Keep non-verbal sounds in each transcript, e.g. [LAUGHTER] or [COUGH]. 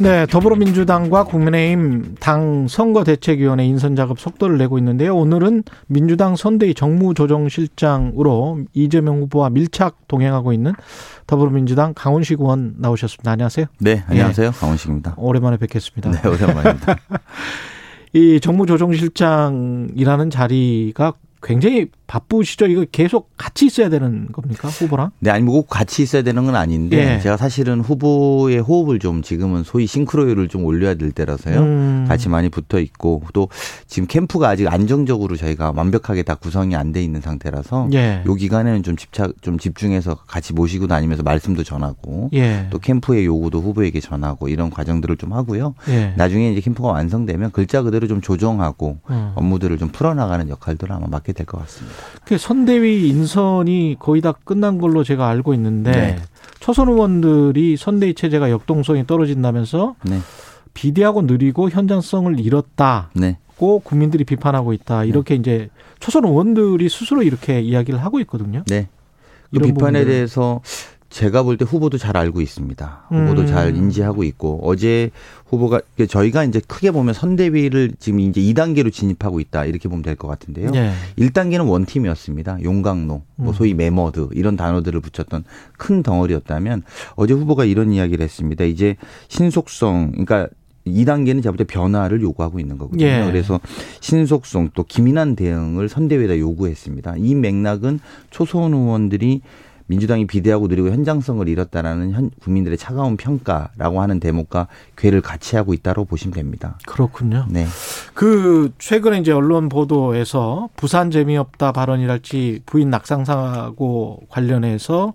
네, 더불어민주당과 국민의힘 당 선거대책위원회 인선 작업 속도를 내고 있는데요. 오늘은 민주당 선대위 정무조정실장으로 이재명 후보와 밀착 동행하고 있는 더불어민주당 강훈식 의원 나오셨습니다. 안녕하세요. 네, 안녕하세요. 예. 강훈식입니다. 오랜만에 뵙겠습니다. 네, 오랜만입니다. [LAUGHS] 이 정무조정실장이라는 자리가 굉장히 바쁘시죠? 이거 계속 같이 있어야 되는 겁니까? 후보랑? 네, 아니, 뭐 같이 있어야 되는 건 아닌데, 예. 제가 사실은 후보의 호흡을 좀 지금은 소위 싱크로율을 좀 올려야 될 때라서요. 음. 같이 많이 붙어 있고, 또 지금 캠프가 아직 안정적으로 저희가 완벽하게 다 구성이 안 돼 있는 상태라서, 예. 요 기간에는 좀 집착, 좀 집중해서 같이 모시고 다니면서 말씀도 전하고, 예. 또 캠프의 요구도 후보에게 전하고, 이런 과정들을 좀 하고요. 예. 나중에 이제 캠프가 완성되면 글자 그대로 좀 조정하고, 음. 업무들을 좀 풀어나가는 역할들을 아마 맡게 될 것 같습니다. 그 선대위 인선이 거의 다 끝난 걸로 제가 알고 있는데 네. 초선 의원들이 선대위 체제가 역동성이 떨어진다면서 네. 비대하고 느리고 현장성을 잃었다고 네. 국민들이 비판하고 있다. 네. 이렇게 이제 초선 의원들이 스스로 이렇게 이야기를 하고 있거든요. 네. 그 비판에 부분들. 대해서 제가 볼 때 후보도 잘 알고 있습니다. 후보도 음. 잘 인지하고 있고 어제 후보가 저희가 이제 크게 보면 선대위를 지금 이제 2단계로 진입하고 있다 이렇게 보면 될 것 같은데요. 네. 1단계는 원팀이었습니다. 용광로, 뭐 음. 소위 메머드 이런 단어들을 붙였던 큰 덩어리였다면 어제 후보가 이런 이야기를 했습니다. 이제 신속성, 그러니까 2단계는 제가 볼 때 변화를 요구하고 있는 거거든요. 예. 그래서 신속성 또 기민한 대응을 선대위에다 요구했습니다. 이 맥락은 초선 의원들이 민주당이 비대하고 느리고 현장성을 잃었다라는 현, 국민들의 차가운 평가라고 하는 대목과 괴를 같이 하고 있다고 보시면 됩니다. 그렇군요. 네. 그 최근에 이제 언론 보도에서 부산 재미없다 발언이랄지 부인 낙상 사고 관련해서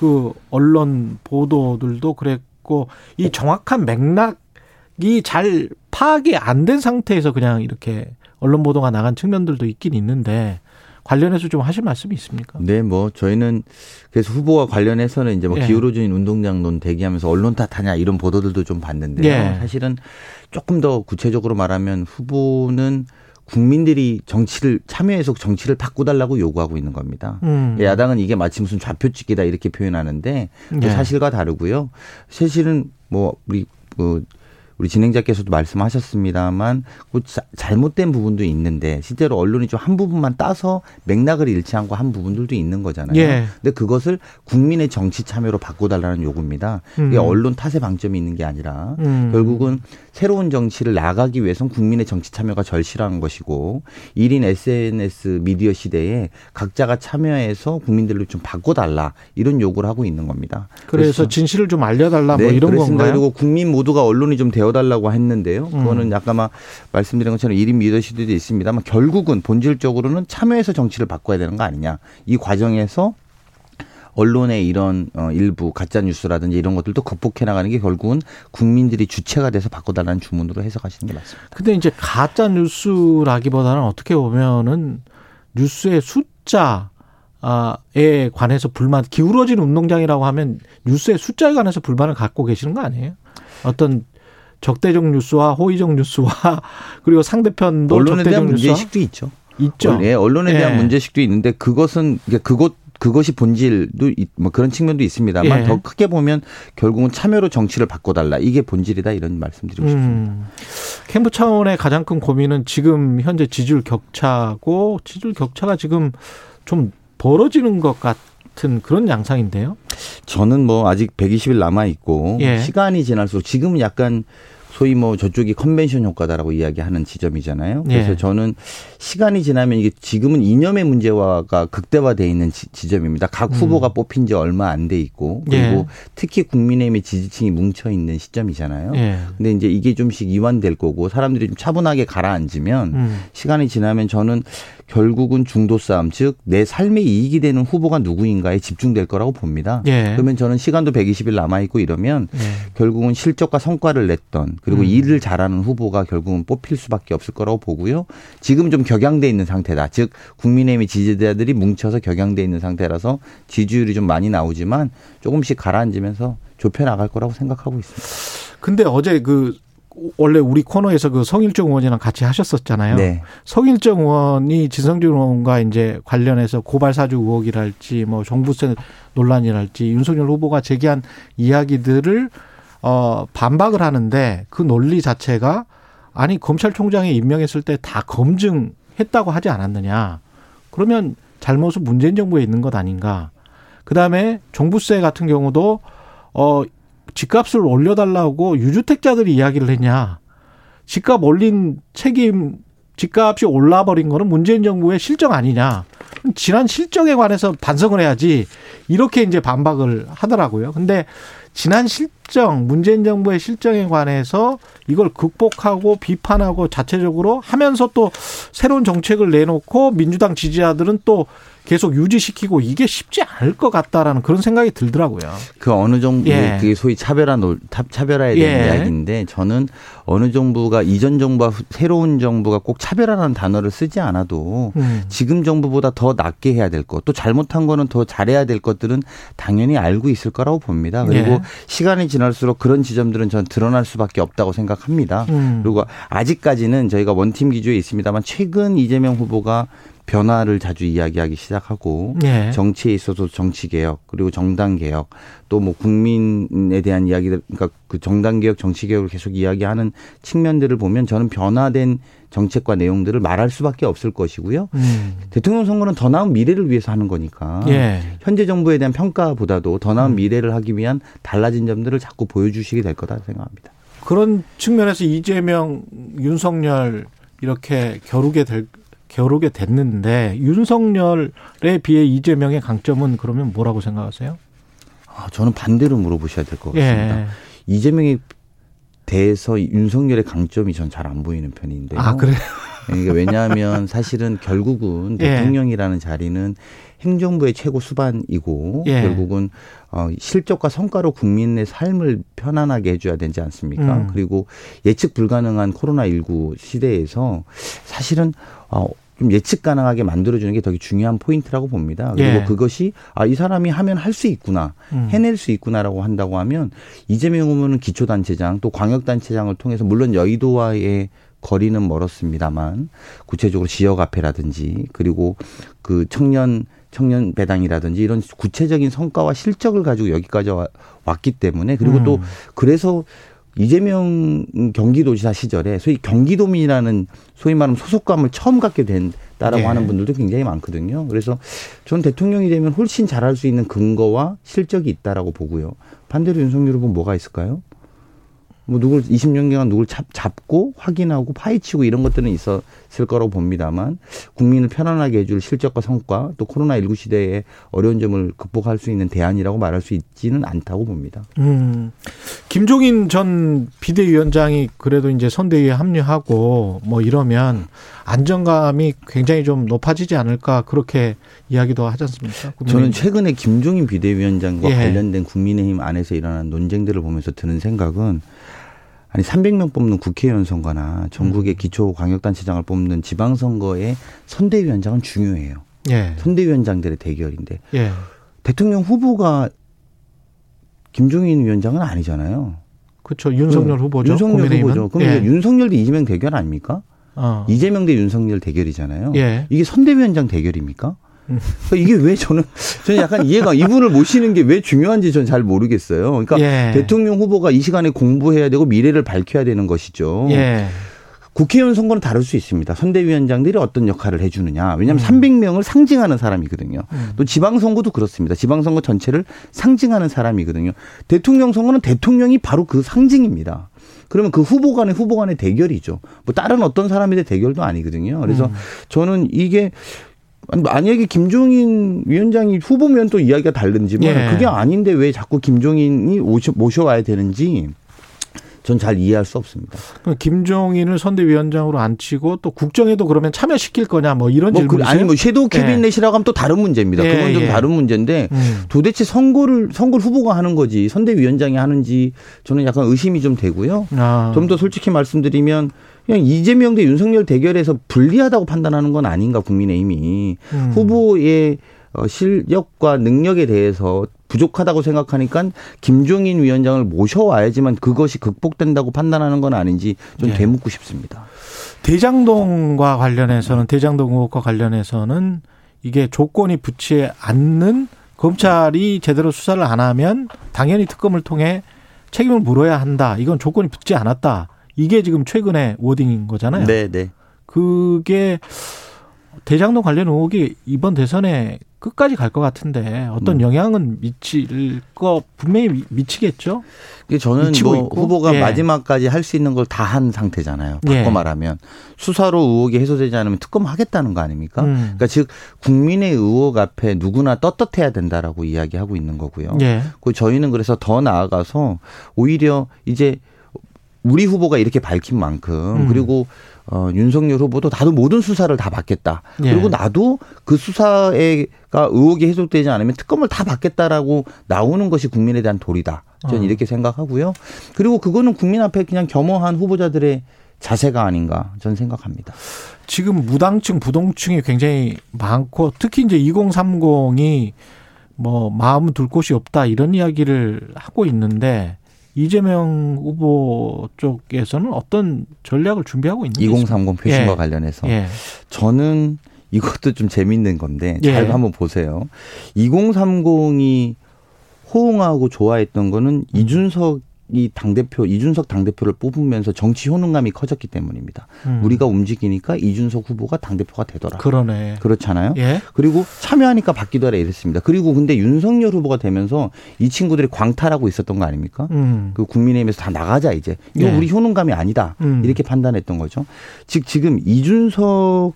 그 언론 보도들도 그랬고 이 정확한 맥락이 잘 파악이 안 된 상태에서 그냥 이렇게 언론 보도가 나간 측면들도 있긴 있는데 관련해서 좀 하실 말씀이 있습니까? 네, 뭐 저희는 그래서 후보와 관련해서는 이제 뭐 예. 기울어진 운동장론 대기하면서 언론 탓하냐 이런 보도들도 좀 봤는데요. 예. 사실은 조금 더 구체적으로 말하면 후보는 국민들이 정치를 참여해서 정치를 바꾸달라고 요구하고 있는 겁니다. 음. 야당은 이게 마치 무슨 좌표 찍기다 이렇게 표현하는데 예. 사실과 다르고요. 사실은 뭐 우리 그 우리 진행자께서도 말씀하셨습니다만 그 잘못된 부분도 있는데 실제로 언론이 좀 한 부분만 따서 맥락을 잃지 않고 한 부분들도 있는 거잖아요. 예. 근데 그것을 국민의 정치 참여로 바꿔달라는 요구입니다. 음. 이게 언론 탓의 방점이 있는 게 아니라 음. 결국은 새로운 정치를 나가기 위해선 국민의 정치 참여가 절실한 것이고 1인 SNS 미디어 시대에 각자가 참여해서 국민들을 좀 바꿔달라 이런 요구를 하고 있는 겁니다. 그래서 진실을 좀 알려달라 뭐 네, 뭐 이런 그렇습니다. 건가요? 그리고 국민 모두가 언론이 좀 되어 달라고 했는데요. 음. 그거는 약간 막 말씀드린 것처럼 1인 미디어 시대도 있습니다만 결국은 본질적으로는 참여해서 정치를 바꿔야 되는 거 아니냐. 이 과정에서 언론의 이런 어 일부 가짜 뉴스라든지 이런 것들도 극복해 나가는 게 결국은 국민들이 주체가 돼서 바꿔달라는 주문으로 해석하시는 게 맞습니다. 근데 이제 가짜 뉴스라기보다는 어떻게 보면은 뉴스의 숫자 에 관해서 불만 기울어진 운동장이라고 하면 뉴스의 숫자에 관해서 불만을 갖고 계시는 거 아니에요? 어떤 적대적 뉴스와 호의적 뉴스와 [LAUGHS] 그리고 상대편도 언론에 대한 문제식도 있죠. 있죠. 예, 언론에 대한 예. 문제식도 있는데 그것은 그것 그것이 본질도 뭐 그런 측면도 있습니다만 예. 더 크게 보면 결국은 참여로 정치를 바꿔달라 이게 본질이다 이런 말씀드리고 싶습니다. 음. 캠프 차원의 가장 큰 고민은 지금 현재 지지율 격차고 지지율 격차가 지금 좀 벌어지는 것 같 은 그런 양상인데요. 저는 뭐 아직 120일 남아 있고 예. 시간이 지날수록 지금은 약간 소위 뭐 저쪽이 컨벤션 효과다라고 이야기하는 지점이잖아요. 그래서 예. 저는 시간이 지나면 이게 지금은 이념의 문제화가 극대화돼 있는 지, 점입니다각 음. 후보가 음. 뽑힌 지 얼마 안 돼 있고 그리고 예. 특히 국민의힘의 지지층이 뭉쳐 있는 시점이잖아요. 예. 근데 이제 이게 좀씩 이완될 거고 사람들이 좀 차분하게 가라앉으면 음. 시간이 지나면 저는 결국은 중도 싸움 즉 내 삶에 이익이 되는 후보가 누구인가에 집중될 거라고 봅니다. 예. 그러면 저는 시간도 120일 남아 있고 이러면 예. 결국은 실적과 성과를 냈던 그리고 음. 일을 잘하는 후보가 결국은 뽑힐 수밖에 없을 거라고 보고요. 지금 좀 격양돼 있는 상태다. 즉 국민의힘 지지자들이 뭉쳐서 격양돼 있는 상태라서 지지율이 좀 많이 나오지만 조금씩 가라앉으면서 좁혀 나갈 거라고 생각하고 있습니다. 근데 어제 그 원래 우리 코너에서 그 성일정 의원이랑 같이 하셨었잖아요. 네. 성일정 의원이 지성준 의원과 이제 관련해서 고발 사주 의혹이랄지 뭐 정부세 논란이랄지 윤석열 후보가 제기한 이야기들을 어 반박을 하는데 그 논리 자체가 아니 검찰총장이 임명했을 때 다 검증했다고 하지 않았느냐. 그러면 잘못은 문재인 정부에 있는 것 아닌가. 그다음에 종부세 같은 경우도 어 집값을 올려달라고 유주택자들이 이야기를 했냐. 집값 올린 책임, 집값이 올라버린 거는 문재인 정부의 실정 아니냐. 지난 실정에 관해서 반성을 해야지. 이렇게 이제 반박을 하더라고요. 근데 지난 실정, 문재인 정부의 실정에 관해서 이걸 극복하고 비판하고 자체적으로 하면서 또 새로운 정책을 내놓고 민주당 지지자들은 또 계속 유지시키고 이게 쉽지 않을 것 같다라는 그런 생각이 들더라고요. 그 어느 정도 예. 그게 소위 차별화 차별화에 대한 예. 이야기인데 저는 어느 정부가 이전 정부와 새로운 정부가 꼭 차별화라는 단어를 쓰지 않아도 음. 지금 정부보다 더 낫게 해야 될 것, 또 잘못한 거는 더 잘해야 될 것들은 당연히 알고 있을 거라고 봅니다. 그리고 예. 시간이 지날수록 그런 지점들은 전 드러날 수밖에 없다고 생각합니다. 음. 그리고 아직까지는 저희가 원팀 기조에 있습니다만 최근 이재명 후보가 변화를 자주 이야기하기 시작하고 네. 정치에 있어서 정치 개혁 그리고 정당 개혁 또 뭐 국민에 대한 이야기들 그러니까 그 정당 개혁 정치 개혁을 계속 이야기하는 측면들을 보면 저는 변화된 정책과 내용들을 말할 수밖에 없을 것이고요. 음. 대통령 선거는 더 나은 미래를 위해서 하는 거니까 예. 현재 정부에 대한 평가보다도 더 나은 음. 미래를 하기 위한 달라진 점들을 자꾸 보여주시게 될 거다 생각합니다. 그런 측면에서 이재명, 윤석열 이렇게 겨루게 될 겨루게 됐는데 윤석열에 비해 이재명의 강점은 그러면 뭐라고 생각하세요? 아, 저는 반대로 물어보셔야 될 것 같습니다. 예. 이재명에 대해서 윤석열의 강점이 전 잘 안 보이는 편인데. 아, 그래요? 그러니까 왜냐하면 사실은 결국은 예. 대통령이라는 자리는 행정부의 최고 수반이고 예. 결국은 어 실적과 성과로 국민의 삶을 편안하게 해줘야 되지 않습니까? 음. 그리고 예측 불가능한 코로나 19 시대에서 사실은 어 좀 예측 가능하게 만들어주는 게 되게 중요한 포인트라고 봅니다. 그리고 예. 그것이 아, 이 사람이 하면 할 수 있구나, 음. 해낼 수 있구나라고 한다고 하면 이재명 후보는 기초단체장 또 광역단체장을 통해서 물론 여의도와의 거리는 멀었습니다만 구체적으로 지역 앞에라든지 그리고 그 청년 청년 배당이라든지 이런 구체적인 성과와 실적을 가지고 여기까지 왔기 때문에 그리고 음. 또 그래서 이재명 경기도지사 시절에 소위 경기도민이라는 소위 말하면 소속감을 처음 갖게 된다라고 예. 하는 분들도 굉장히 많거든요. 그래서 전 대통령이 되면 훨씬 잘할 수 있는 근거와 실적이 있다라고 보고요. 반대로 윤석열 후보는 뭐가 있을까요? 뭐 누굴 20년간 누굴 잡, 잡고 확인하고 파헤치고 이런 것들은 있었 을 거라고 봅니다만 국민을 편안하게 해줄 실적과 성과 또 코로나19 시대에 어려운 점을 극복할 수 있는 대안이라고 말할 수 있지는 않다고 봅니다. 음. 김종인 전 비대위원장이 그래도 이제 선대위에 합류하고 뭐 이러면 안정감이 굉장히 좀 높아지지 않을까 그렇게 이야기도 하지 않습니까? 저는 최근에 김종인 비대위원장과 예. 관련된 국민의힘 안에서 일어난 논쟁들을 보면서 드는 생각은 아니 300명 뽑는 국회의원 선거나 전국의 음. 기초 광역단체장을 뽑는 지방선거의 선대위원장은 중요해요. 예. 선대위원장들의 대결인데 예. 대통령 후보가 김종인 위원장은 아니잖아요. 그렇죠. 윤석열 그, 후보죠. 윤석열 국민의힘은? 후보죠. 그럼 예. 윤석열 대 이재명 대결 아닙니까? 어. 이재명 대 윤석열 대결이잖아요. 예. 이게 선대위원장 대결입니까? 그러니까 이게 왜 저는 저는 약간 이해가 이분을 모시는 게 왜 중요한지 저는 잘 모르겠어요. 그러니까 예. 대통령 후보가 이 시간에 공부해야 되고 미래를 밝혀야 되는 것이죠. 예. 국회의원 선거는 다를 수 있습니다. 선대위원장들이 어떤 역할을 해주느냐. 왜냐하면 음. 300명을 상징하는 사람이거든요. 음. 또 지방선거도 그렇습니다. 지방선거 전체를 상징하는 사람이거든요. 대통령 선거는 대통령이 바로 그 상징입니다. 그러면 그 후보 간의 후보 간의 대결이죠. 뭐 다른 어떤 사람의 대결도 아니거든요. 그래서 음. 저는 이게 만약에 김종인 위원장이 후보면 또 이야기가 다른지만 예. 그게 아닌데 왜 자꾸 김종인이 모셔, 모셔와야 되는지 전 잘 이해할 수 없습니다. 김종인을 선대위원장으로 앉히고 또 국정에도 그러면 참여시킬 거냐 뭐 이런 뭐 질문 그, 아니 뭐 섀도우 캐비넷이라고 예. 하면 또 다른 문제입니다. 예, 그건 좀 예. 다른 문제인데 음. 도대체 선거를 선거를 후보가 하는 거지 선대위원장이 하는지 저는 약간 의심이 좀 되고요. 아. 좀더 솔직히 말씀드리면 그냥 이재명 대 윤석열 대결에서 불리하다고 판단하는 건 아닌가 국민의힘이 음. 후보의 어, 실력과 능력에 대해서 부족하다고 생각하니까 김종인 위원장을 모셔와야지만 그것이 극복된다고 판단하는 건 아닌지 좀 네. 되묻고 싶습니다. 대장동과 관련해서는 대장동 의혹과 관련해서는 이게 조건이 붙지 않는 검찰이 제대로 수사를 안 하면 당연히 특검을 통해 책임을 물어야 한다. 이건 조건이 붙지 않았다. 이게 지금 최근의 워딩인 거잖아요. 네, 네. 그게 대장동 관련 의혹이 이번 대선에 끝까지 갈 것 같은데 어떤 음. 영향은 미칠 거 분명히 미치겠죠. 저는 뭐 있고. 후보가 예. 마지막까지 할 수 있는 걸 다 한 상태잖아요. 바꿔 예. 말하면 수사로 의혹이 해소되지 않으면 특검하겠다는 거 아닙니까? 음. 그러니까 즉 국민의 의혹 앞에 누구나 떳떳해야 된다라고 이야기하고 있는 거고요. 예. 그 저희는 그래서 더 나아가서 오히려 이제 우리 후보가 이렇게 밝힌 만큼 음. 그리고 어, 윤석열 후보도 나도 모든 수사를 다 받겠다. 예. 그리고 나도 그 수사에가 의혹이 해소되지 않으면 특검을 다 받겠다라고 나오는 것이 국민에 대한 도리다. 저는 어. 이렇게 생각하고요. 그리고 그거는 국민 앞에 그냥 겸허한 후보자들의 자세가 아닌가 저는 생각합니다. 지금 무당층, 부동층이 굉장히 많고 특히 이제 2030이 뭐 마음 둘 곳이 없다 이런 이야기를 하고 있는데 이재명 후보 쪽에서는 어떤 전략을 준비하고 있는 2030 표심과 예. 관련해서 예. 저는 이것도 좀 재밌는 건데 잘 예. 한번 보세요. 2030이 호응하고 좋아했던 거는 이준석 이 당대표, 이준석 당대표를 뽑으면서 정치 효능감이 커졌기 때문입니다. 음. 우리가 움직이니까 이준석 후보가 당대표가 되더라. 그러네. 그렇잖아요. 예? 그리고 참여하니까 바뀌더라 이랬습니다. 그리고 근데 윤석열 후보가 되면서 이 친구들이 광탈하고 있었던 거 아닙니까? 음. 그 국민의힘에서 다 나가자 이제. 이거 예. 우리 효능감이 아니다. 음. 이렇게 판단했던 거죠. 즉 지금 이준석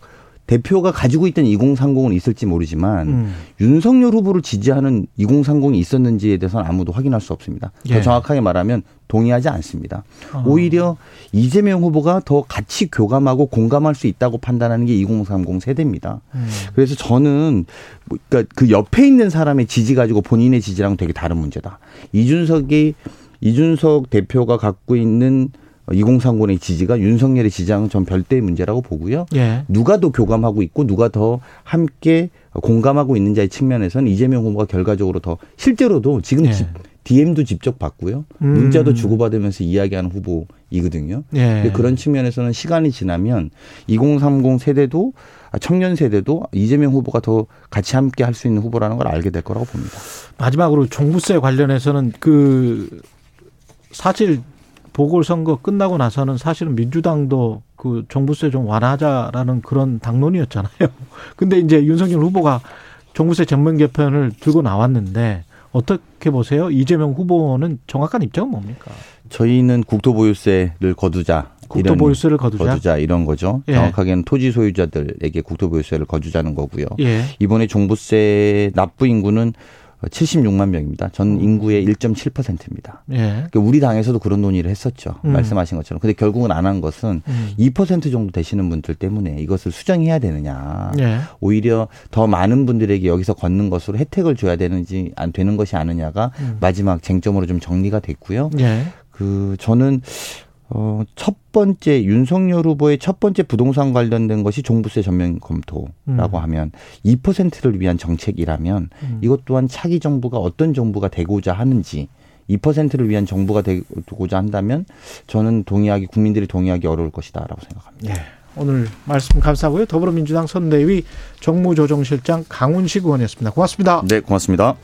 대표가 가지고 있던 2030은 있을지 모르지만 음. 윤석열 후보를 지지하는 2030이 있었는지에 대해서는 아무도 확인할 수 없습니다. 예. 더 정확하게 말하면 동의하지 않습니다. 어. 오히려 이재명 후보가 더 같이 교감하고 공감할 수 있다고 판단하는 게 2030 세대입니다. 음. 그래서 저는 뭐 그러니까 그 옆에 있는 사람의 지지 가지고 본인의 지지랑 되게 다른 문제다. 이준석이 이준석 대표가 갖고 있는 2030의 지지가 윤석열의 지지랑은 전 별도의 문제라고 보고요. 예. 누가 더 교감하고 있고 누가 더 함께 공감하고 있는지의 측면에서는 이재명 후보가 결과적으로 더 실제로도 지금 예. DM도 직접 받고요. 음. 문자도 주고받으면서 이야기하는 후보이거든요. 예. 그런 측면에서는 시간이 지나면 2030 세대도 청년 세대도 이재명 후보가 더 같이 함께 할 수 있는 후보라는 걸 알게 될 거라고 봅니다. 마지막으로 종부세 관련해서는 그 사실 보궐선거 끝나고 나서는 사실은 민주당도 그 종부세 좀 완화하자라는 그런 당론이었잖아요. [LAUGHS] 근데 이제 윤석열 후보가 종부세 전면 개편을 들고 나왔는데 어떻게 보세요? 이재명 후보는 정확한 입장은 뭡니까? 저희는 국토보유세를 거두자. 국토보유세를 거두자. 거두자 이런 거죠. 예. 정확하게는 토지 소유자들에게 국토보유세를 거두자는 거고요. 예. 이번에 종부세 납부 인구는 76만 명입니다. 전 음. 인구의 1.7%입니다. 예. 그러니까 우리 당에서도 그런 논의를 했었죠. 음. 말씀하신 것처럼. 근데 결국은 안 한 것은 음. 2% 정도 되시는 분들 때문에 이것을 수정해야 되느냐. 예. 오히려 더 많은 분들에게 여기서 걷는 것으로 혜택을 줘야 되는지 안 되는 것이 아느냐가 음. 마지막 쟁점으로 좀 정리가 됐고요. 예. 그 저는 어, 첫 번째 윤석열 후보의 첫 번째 부동산 관련된 것이 종부세 전면 검토라고 음. 하면 2%를 위한 정책이라면 음. 이것 또한 차기 정부가 어떤 정부가 되고자 하는지 2%를 위한 정부가 되고자 한다면 저는 동의하기 국민들이 동의하기 어려울 것이다라고 생각합니다. 네. 오늘 말씀 감사하고요. 더불어민주당 선대위 정무조정실장 강훈식 의원이었습니다. 고맙습니다. 네, 고맙습니다.